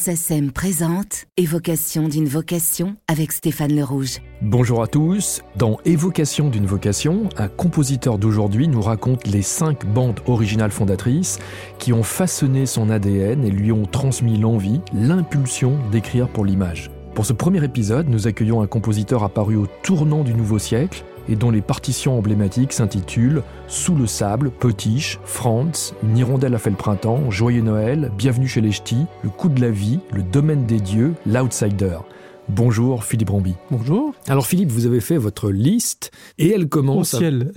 SACEM présente Évocation d'une vocation avec Stéphane Le Rouge. Bonjour à tous. Dans Évocation d'une vocation, un compositeur d'aujourd'hui nous raconte les cinq bandes originales fondatrices qui ont façonné son ADN et lui ont transmis l'envie, l'impulsion d'écrire pour l'image. Pour ce premier épisode, nous accueillons un compositeur apparu au tournant du nouveau siècle et dont les partitions emblématiques s'intitulent Sous le sable, Potiche, Franz, Une hirondelle a fait le printemps, Joyeux Noël, Bienvenue chez les Ch'tis, Le coup de la vie, Le domaine des dieux, L'outsider. Bonjour Philippe Ramby. Bonjour. Alors Philippe, vous avez fait votre liste et elle commence. Au ciel.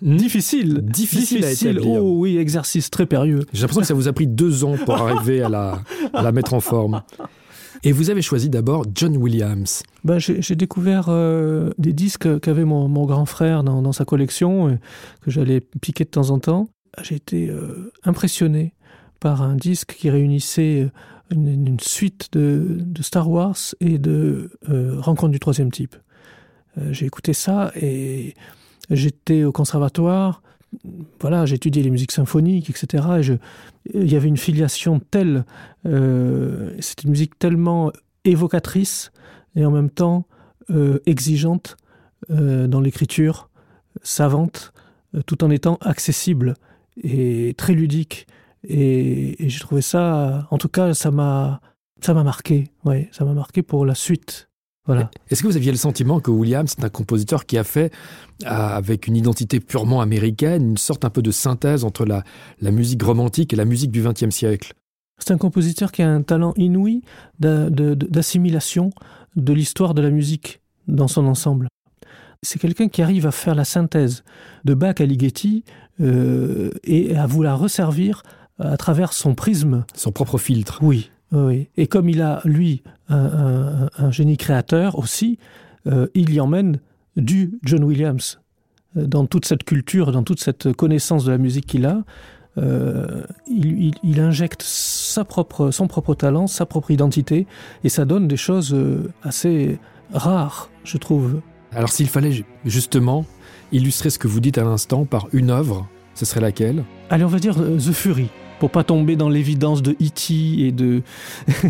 Difficile. Difficile, à. Oh oui, exercice très périlleux. J'ai l'impression que ça vous a pris deux ans pour arriver à la, à la mettre en forme. Et vous avez choisi d'abord John Williams. Ben, J'ai découvert euh, des disques qu'avait mon, grand frère dans, sa collection, que j'allais piquer de temps en temps. J'ai été euh, impressionné par un disque qui réunissait euh, une, suite de, Star Wars et de Rencontre du troisième type. J'ai écouté ça et j'étais au conservatoire voilà, étudié les musiques symphoniques, etc. Il y avait une filiation telle, euh, une musique tellement évocatrice et en même temps euh, exigeante euh, dans l'écriture, savante, euh, tout en étant accessible et très ludique. Et, et j'ai trouvé ça, en tout cas, ça m'a, ça m'a marqué. Ouais, ça m'a marqué pour la suite. Voilà. Est-ce que vous aviez le sentiment que Williams est un compositeur qui a fait, euh, avec une identité purement américaine, une sorte un peu de synthèse entre la, la musique romantique et la musique du XXe siècle? C'est un compositeur qui a un talent inouï d'assimilation de l'histoire de, de la musique dans son ensemble. C'est quelqu'un qui arrive à faire la synthèse de Bach à Ligeti euh, et à vous la resservir à travers son prisme. Son propre filtre. Oui. Oui. Et comme il a, lui, un, un, un génie créateur aussi, euh, il y emmène du John Williams dans toute cette culture, dans toute cette connaissance de la musique qu'il a. Euh, il, il, il injecte sa propre, son propre talent, sa propre identité, et ça donne des choses euh, assez rares, je trouve. Alors s'il fallait justement illustrer ce que vous dites à l'instant par une œuvre, ce serait laquelle? Allez, on va dire euh, The Fury pour pas tomber dans l'évidence de E.T. et de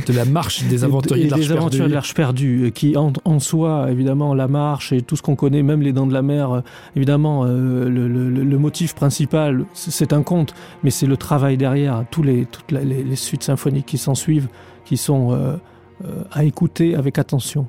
de la marche des aventuriers de, des aventures de l'arche perdue qui en, en soi évidemment la marche et tout ce qu'on connaît même les dents de la mer évidemment euh, le, le, le motif principal c'est un conte mais c'est le travail derrière tous les toutes la, les, les suites symphoniques qui s'en suivent qui sont euh, euh, à écouter avec attention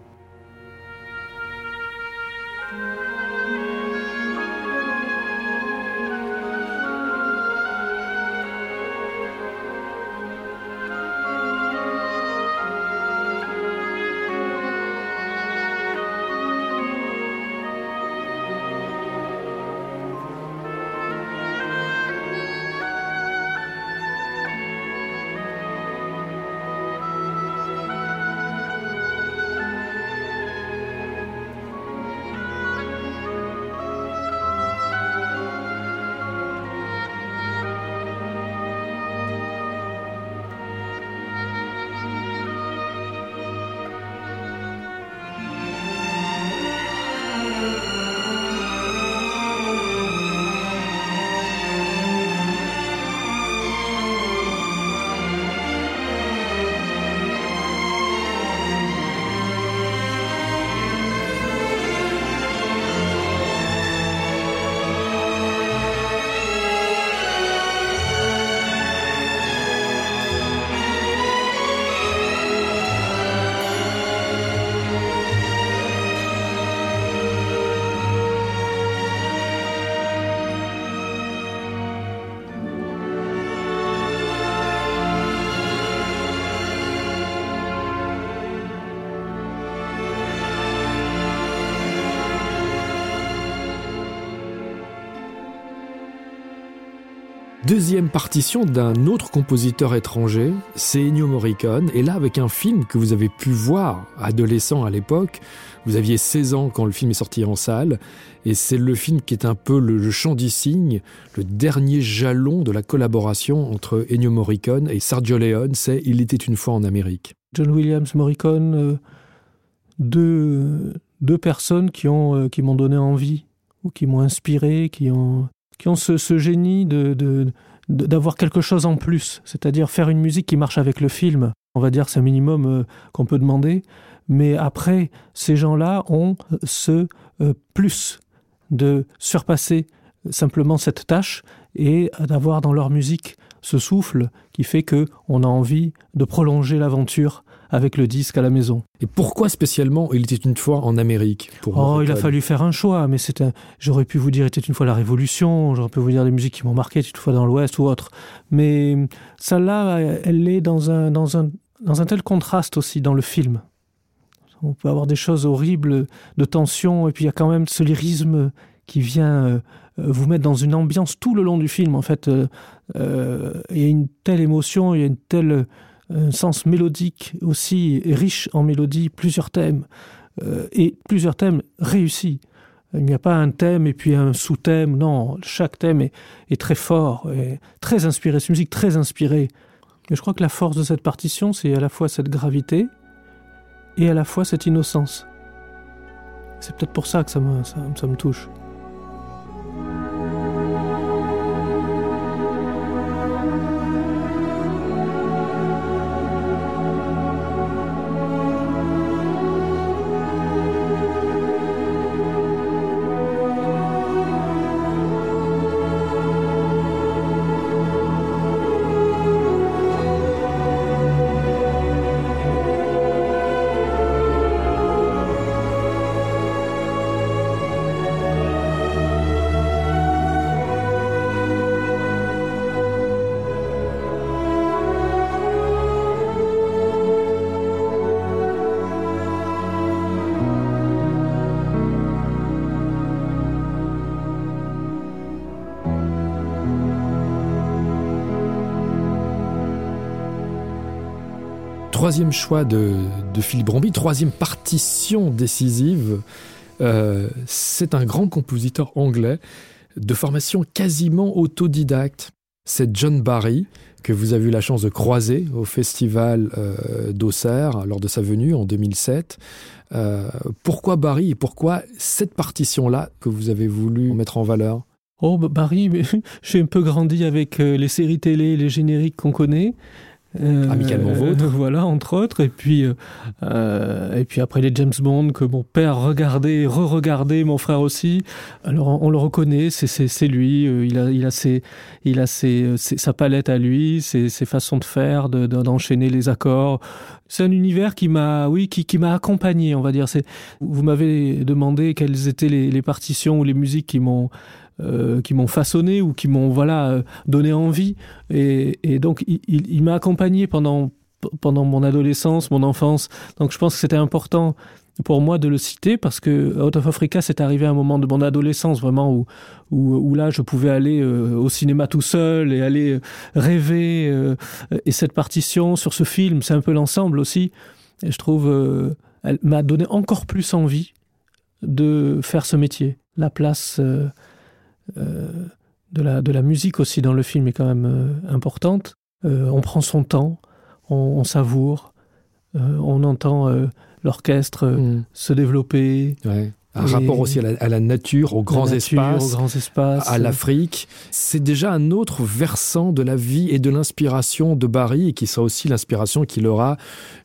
Deuxième partition d'un autre compositeur étranger, c'est Ennio Morricone, et là avec un film que vous avez pu voir adolescent à l'époque, vous aviez 16 ans quand le film est sorti en salle, et c'est le film qui est un peu le, chant du cygne, le dernier jalon de la collaboration entre Ennio Morricone et Sergio Leone, c'est Il était une fois en Amérique. John Williams, Morricone, euh, deux, deux personnes qui m'ont euh, qui donné envie, ou qui m'ont inspiré, qui ont qui ont ce, génie de, d'avoir quelque chose en plus, c'est-à-dire faire une musique qui marche avec le film. On va dire c'est un minimum euh, qu'on peut demander. Mais après, ces gens-là ont ce euh, plus de surpasser simplement cette tâche et d'avoir dans leur musique ce souffle qui fait que on a envie de prolonger l'aventure avec le disque à la maison. Et pourquoi spécialement il était une fois en Amérique pour Oh, il a fallu faire un choix, mais c'est un... j'aurais pu vous dire il était une fois la Révolution, j'aurais pu vous dire des musiques qui m'ont marqué, une fois dans l'Ouest ou autre. Mais celle-là, elle est dans un, dans, un, dans un tel contraste aussi dans le film. On peut avoir des choses horribles de tension, et puis il y a quand même ce lyrisme qui vient euh, vous mettre dans une ambiance tout le long du film. En fait, euh, euh, il y a une telle émotion, il y a une telle un sens mélodique aussi riche en mélodie, plusieurs thèmes euh, et plusieurs thèmes réussis. Il n'y a pas un thème et puis un sous-thème, non, chaque thème est, très fort, et très inspiré, c'est une musique très inspirée. Et je crois que la force de cette partition, c'est à la fois cette gravité et à la fois cette innocence. C'est peut-être pour ça que ça me, ça me touche. Troisième choix de, Philippe Bromby, troisième partition décisive. Euh, c'est un grand compositeur anglais de formation quasiment autodidacte. C'est John Barry, que vous avez eu la chance de croiser au festival euh, d'Auxerre lors de sa venue en 2007. Euh, pourquoi Barry et pourquoi cette partition-là que vous avez voulu mettre en valeur? Oh, Barry, j'ai un peu grandi avec les séries télé, les génériques qu'on connaît. Euh, Amicalement vôtre. voilà, entre autres. Et puis, euh, euh, et puis après les James Bond que mon père regardait, re-regardait, mon frère aussi. Alors on, le reconnaît, c'est lui. Euh, il a, il a, ses, il a ses, ses, sa palette à lui, ses, ses façons de faire, d'enchaîner de, les accords. C'est un univers qui m'a, oui, qui, qui m'a accompagné, on va dire. C'est, vous m'avez demandé quelles étaient les, les partitions ou les musiques qui m'ont euh, qui m'ont façonné ou qui m'ont voilà euh, donné envie. Et, donc il, m'a accompagné pendant pendant mon adolescence mon enfance. Donc je pense que c'était important pour moi de le citer parce que out of africa c'est arrivé à un moment de mon adolescence vraiment où où, là je pouvais aller euh, au cinéma tout seul et aller rêver et cette partition sur ce film c'est un peu l'ensemble aussi. Et je trouve elle m'a donné encore plus envie de faire ce métier. La place de, la, de la musique aussi dans le film est quand même euh, importante. Euh, on prend son temps, on, on savoure, euh, on entend euh, l'orchestre mmh. se développer. Ouais un et rapport aussi à la, à la nature, aux grands, nature, espaces, aux grands espaces, à l'Afrique. C'est déjà un autre versant de la vie et de l'inspiration de Barry et qui sera aussi l'inspiration qu'il aura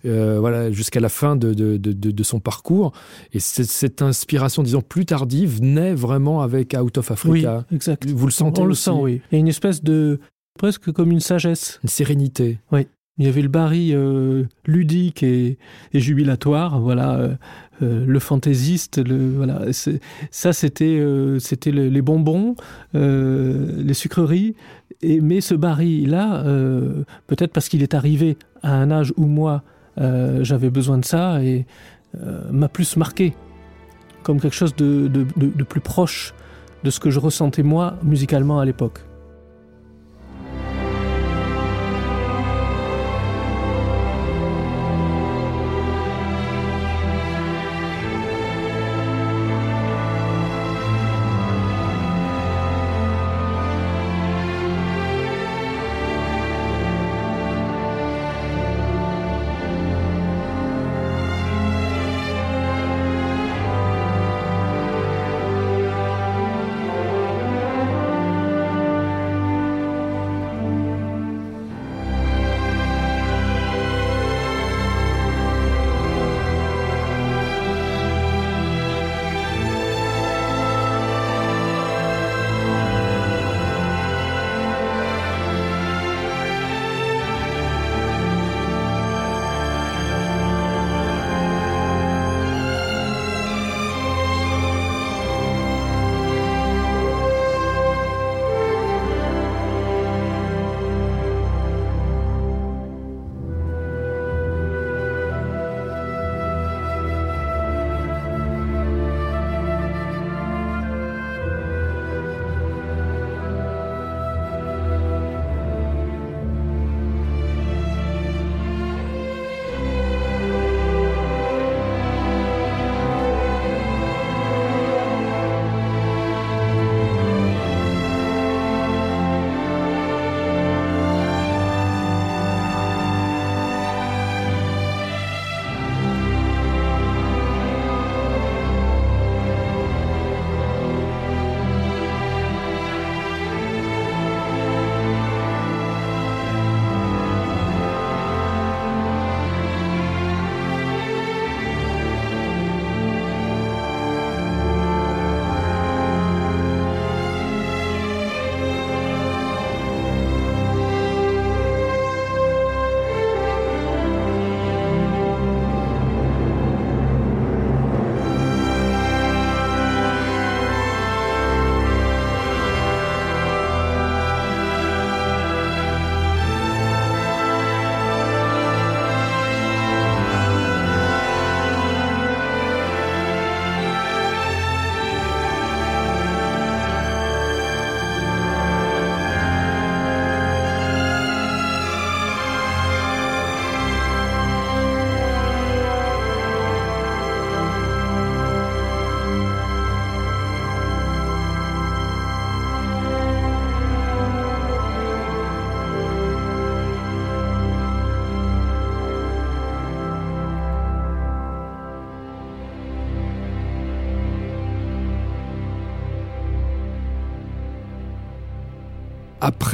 euh, voilà, jusqu'à la fin de, de, de, de son parcours. Et cette inspiration, disons, plus tardive naît vraiment avec Out of Africa. Oui, exact. Vous le sentez On aussi. le sent, oui. Il y a une espèce de presque comme une sagesse. Une sérénité. Oui. Il y avait le Barry euh, ludique et, et jubilatoire, voilà, euh, euh, le fantaisiste, le, voilà, ça c'était euh, c'était le, les bonbons, euh, les sucreries, et, mais ce Barry là, euh, peut-être parce qu'il est arrivé à un âge où moi j'avais besoin de ça et m'a plus marqué comme quelque chose de plus proche de ce que je ressentais moi musicalement à l'époque.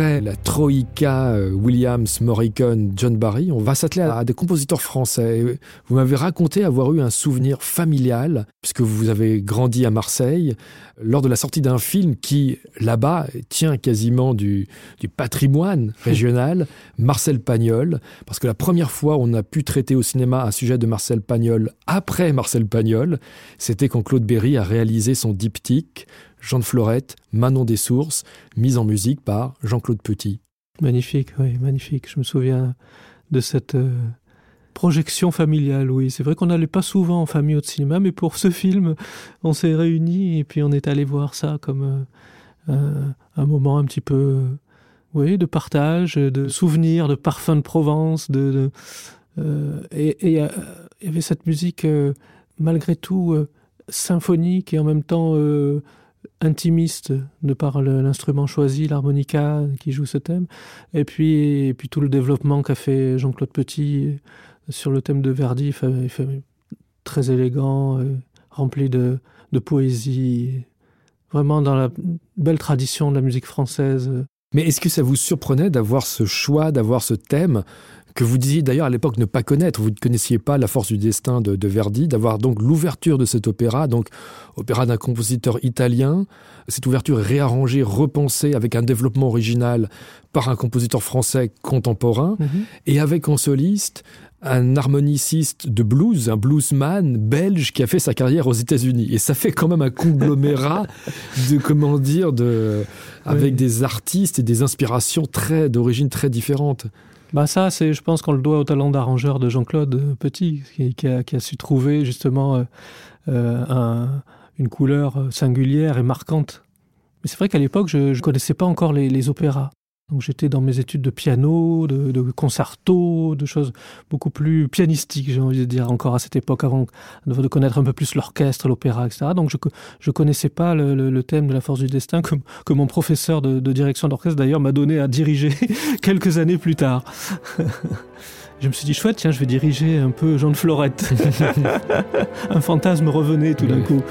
La Troïka euh, Williams, Morricone, John Barry, on va s'atteler à, des compositeurs français. Vous m'avez raconté avoir eu un souvenir familial, puisque vous avez grandi à Marseille, lors de la sortie d'un film qui, là-bas, tient quasiment du, du patrimoine régional, Marcel Pagnol, parce que la première fois on a pu traiter au cinéma un sujet de Marcel Pagnol après Marcel Pagnol, c'était quand Claude Berry a réalisé son diptyque Jean de Florette, Manon des Sources, mise en musique par Jean-Claude Petit. Magnifique, oui, magnifique. Je me souviens de cette euh, projection familiale, oui. C'est vrai qu'on n'allait pas souvent en famille au cinéma, mais pour ce film, on s'est réunis et puis on est allé voir ça comme euh, un moment un petit peu, oui, de partage, de souvenirs, de parfums de Provence, de, euh, et il y, avait cette musique malgré tout symphonique et en même temps intimiste de par l'instrument choisi, l'harmonica qui joue ce thème, et puis, et puis tout le développement qu'a fait Jean-Claude Petit sur le thème de Verdi, très élégant, euh, rempli de, de poésie, vraiment dans la belle tradition de la musique française. Mais est-ce que ça vous surprenait d'avoir ce choix, d'avoir ce thème que vous disiez d'ailleurs à l'époque ne pas connaître, vous ne connaissiez pas La force du destin de, de Verdi, d'avoir donc l'ouverture de cet opéra, donc opéra d'un compositeur italien, cette ouverture réarrangée, repensée avec un développement original par un compositeur français contemporain, mm -hmm. et avec en soliste un harmoniciste de blues, un bluesman belge qui a fait sa carrière aux États-Unis. Et ça fait quand même un conglomérat de, comment dire, de, avec oui. des artistes et des inspirations très, d'origine très différentes. Bah ça, c'est, je pense qu'on le doit au talent d'arrangeur de Jean-Claude Petit, qui, qui, a, qui a su trouver justement euh, euh, un, une couleur singulière et marquante. Mais c'est vrai qu'à l'époque, je ne connaissais pas encore les, les opéras. Donc j'étais dans mes études de piano, de, de concerto, de choses beaucoup plus pianistiques, j'ai envie de dire, encore à cette époque, avant de, connaître un peu plus l'orchestre, l'opéra, etc. Donc je ne connaissais pas le, le, le thème de la force du destin que, que mon professeur de, de direction d'orchestre, d'ailleurs, m'a donné à diriger quelques années plus tard. je me suis dit, chouette, tiens, je vais diriger un peu Jean de Florette. un fantasme revenait tout d'un coup.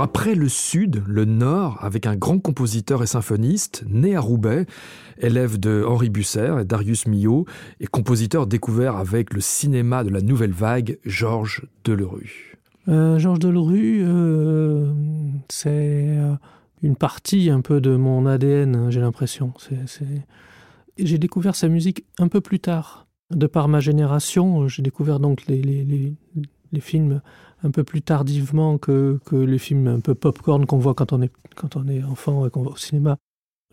Après le Sud, le Nord, avec un grand compositeur et symphoniste, né à Roubaix, élève de Henri Busser et Darius Milhaud, et compositeur découvert avec le cinéma de la nouvelle vague, Georges Delerue. Euh, Georges Delerue, euh, c'est euh, une partie un peu de mon ADN, j'ai l'impression. J'ai découvert sa musique un peu plus tard. De par ma génération, j'ai découvert donc les, les films un peu plus tardivement que, que les films un peu pop-corn qu'on voit quand on, est, quand on est enfant et qu'on va au cinéma.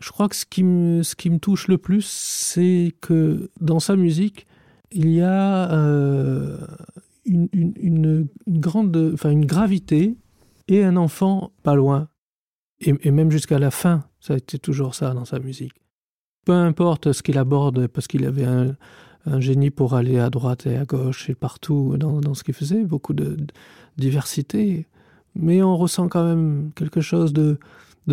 Je crois que ce qui me, ce qui me touche le plus, c'est que dans sa musique, il y a euh, une, une, grande, enfin une gravité et un enfant pas loin. Et, et même jusqu'à la fin, ça a été toujours ça dans sa musique. Peu importe ce qu'il aborde, parce qu'il avait un, un génie pour aller à droite et à gauche et partout dans, ce qu'il faisait, beaucoup de, diversité, mais on ressent quand même quelque chose de,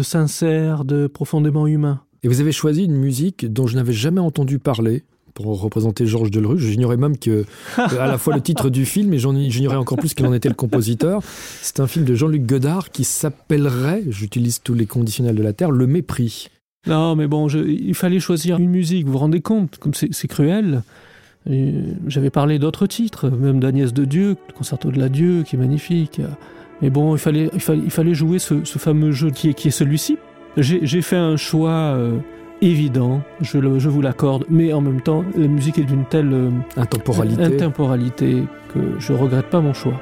sincère, de profondément humain. Et vous avez choisi une musique dont je n'avais jamais entendu parler pour représenter Georges Delerue. J'ignorais même que à la fois le titre du film et j'ignorais encore plus qu'il en était le compositeur. C'est un film de Jean-Luc Godard qui s'appellerait, j'utilise tous les conditionnels de la Terre, Le Mépris. Non, mais bon, je, il fallait choisir une musique. Vous vous rendez compte, comme c'est cruel? J'avais parlé d'autres titres, même d'Agnès de Dieu, le concerto de la Dieu, qui est magnifique. Mais bon, il fallait, il fallait, il fallait jouer ce, ce fameux jeu qui est, qui est celui-ci. J'ai fait un choix euh, évident, je, le, je vous l'accorde, mais en même temps, la musique est d'une telle euh, intemporalité. intemporalité que je regrette pas mon choix.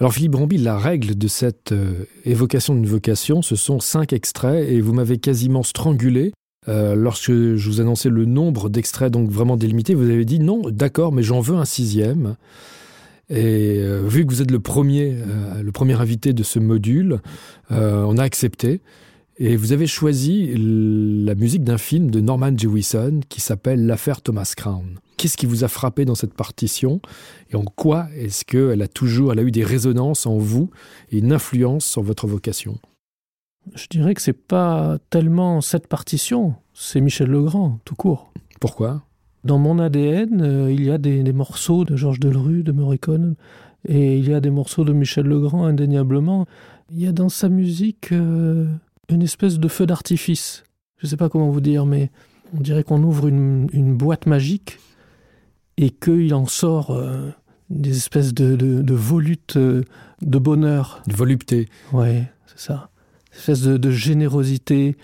Alors Philippe Bramby, la règle de cette euh, évocation d'une vocation, ce sont cinq extraits et vous m'avez quasiment strangulé. Euh, lorsque je vous annonçais le nombre d'extraits donc vraiment délimité, vous avez dit non, d'accord, mais j'en veux un sixième. Et euh, vu que vous êtes le premier, invité de ce module, on a accepté. Et vous avez choisi la musique d'un film de Norman Jewison qui s'appelle L'affaire Thomas Crown. Qu'est-ce qui vous a frappé dans cette partition et en quoi est-ce qu'elle a toujours elle a eu des résonances en vous et une influence sur votre vocation? Je dirais que c'est pas tellement cette partition, c'est Michel Legrand, tout court. Pourquoi? Dans mon ADN, euh, il y a des, des morceaux de Georges Delerue, de Morricone, et il y a des morceaux de Michel Legrand indéniablement. Il y a dans sa musique euh, une espèce de feu d'artifice. Je ne sais pas comment vous dire, mais on dirait qu'on ouvre une, une boîte magique et qu'il en sort euh, des espèces de, de, de volutes euh, de bonheur. De volupté. Oui, c'est ça. Une espèce de, de générosité,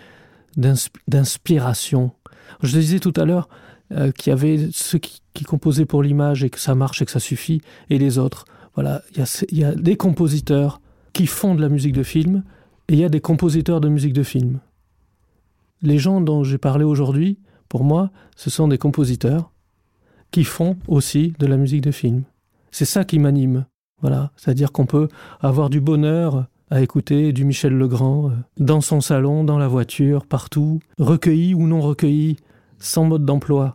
d'inspiration. Je disais tout à l'heure euh, qu'il y avait ceux qui, qui composaient pour l'image et que ça marche et que ça suffit, et les autres. Voilà, il y a, il y a des compositeurs qui font de la musique de film, et il y a des compositeurs de musique de film. Les gens dont j'ai parlé aujourd'hui, pour moi, ce sont des compositeurs qui font aussi de la musique de film. C'est ça qui m'anime. Voilà, c'est-à-dire qu'on peut avoir du bonheur à écouter du Michel Legrand euh, dans son salon, dans la voiture, partout, recueilli ou non recueilli, sans mode d'emploi.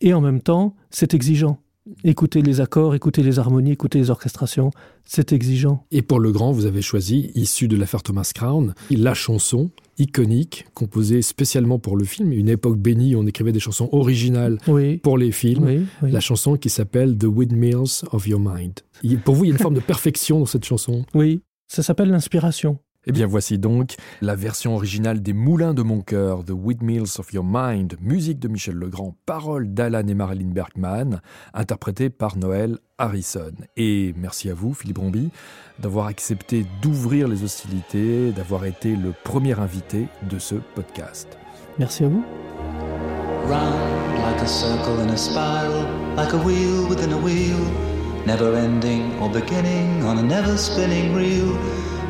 Et en même temps, c'est exigeant. Écouter les accords, écouter les harmonies, écouter les orchestrations, c'est exigeant. Et pour le grand, vous avez choisi, issu de l'affaire Thomas Crown, la chanson iconique, composée spécialement pour le film, une époque bénie où on écrivait des chansons originales pour les films, la chanson qui s'appelle The Windmills of Your Mind. Pour vous, il y a une forme de perfection dans cette chanson. Oui, ça s'appelle l'inspiration. Eh bien voici donc la version originale des Moulins de mon cœur, The Windmills of Your Mind, musique de Michel Legrand, paroles d'Alan et Marilyn Bergman, interprétée par Noël Harrison. Et merci à vous, Philippe Rombi, d'avoir accepté d'ouvrir les hostilités, d'avoir été le premier invité de ce podcast. Merci à vous. Round like a circle in a spiral, like a wheel within a wheel, never ending or beginning on a never spinning reel.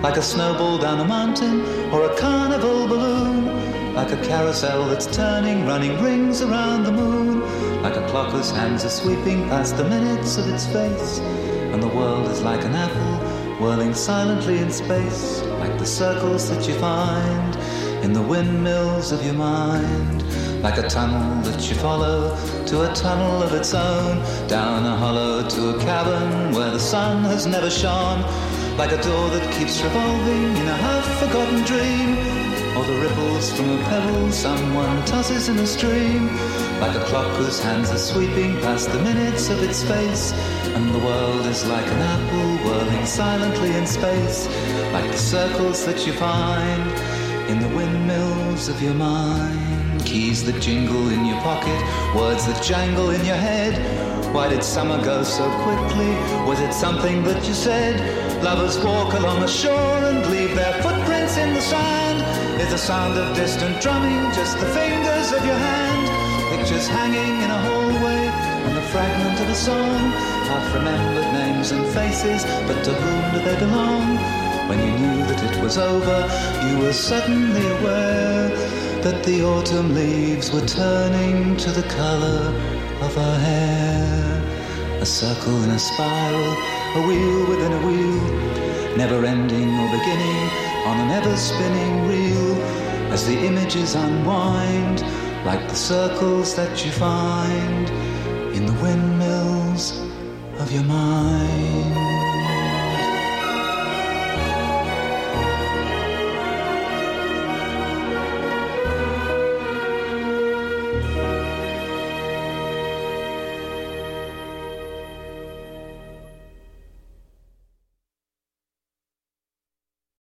Like a snowball down a mountain or a carnival balloon, like a carousel that's turning, running rings around the moon, like a clock whose hands are sweeping past the minutes of its face, and the world is like an apple whirling silently in space, like the circles that you find in the windmills of your mind. Like a tunnel that you follow to a tunnel of its own, down a hollow to a cavern where the sun has never shone like a door that keeps revolving in a half-forgotten dream, or the ripples from a pebble someone tosses in a stream, like a clock whose hands are sweeping past the minutes of its face, and the world is like an apple whirling silently in space, like the circles that you find in the windmills of your mind. Keys that jingle in your pocket, words that jangle in your head. Why did summer go so quickly? Was it something that you said? Lovers walk along the shore and leave their footprints in the sand. Is the sound of distant drumming just the fingers of your hand? Pictures hanging in a hallway and the fragment of a song. Half remembered names and faces, but to whom do they belong? When you knew that it was over, you were suddenly aware that the autumn leaves were turning to the color of her hair. A circle in a spiral a wheel within a wheel, never ending or beginning on an ever spinning reel as the images unwind like the circles that you find in the windmills of your mind.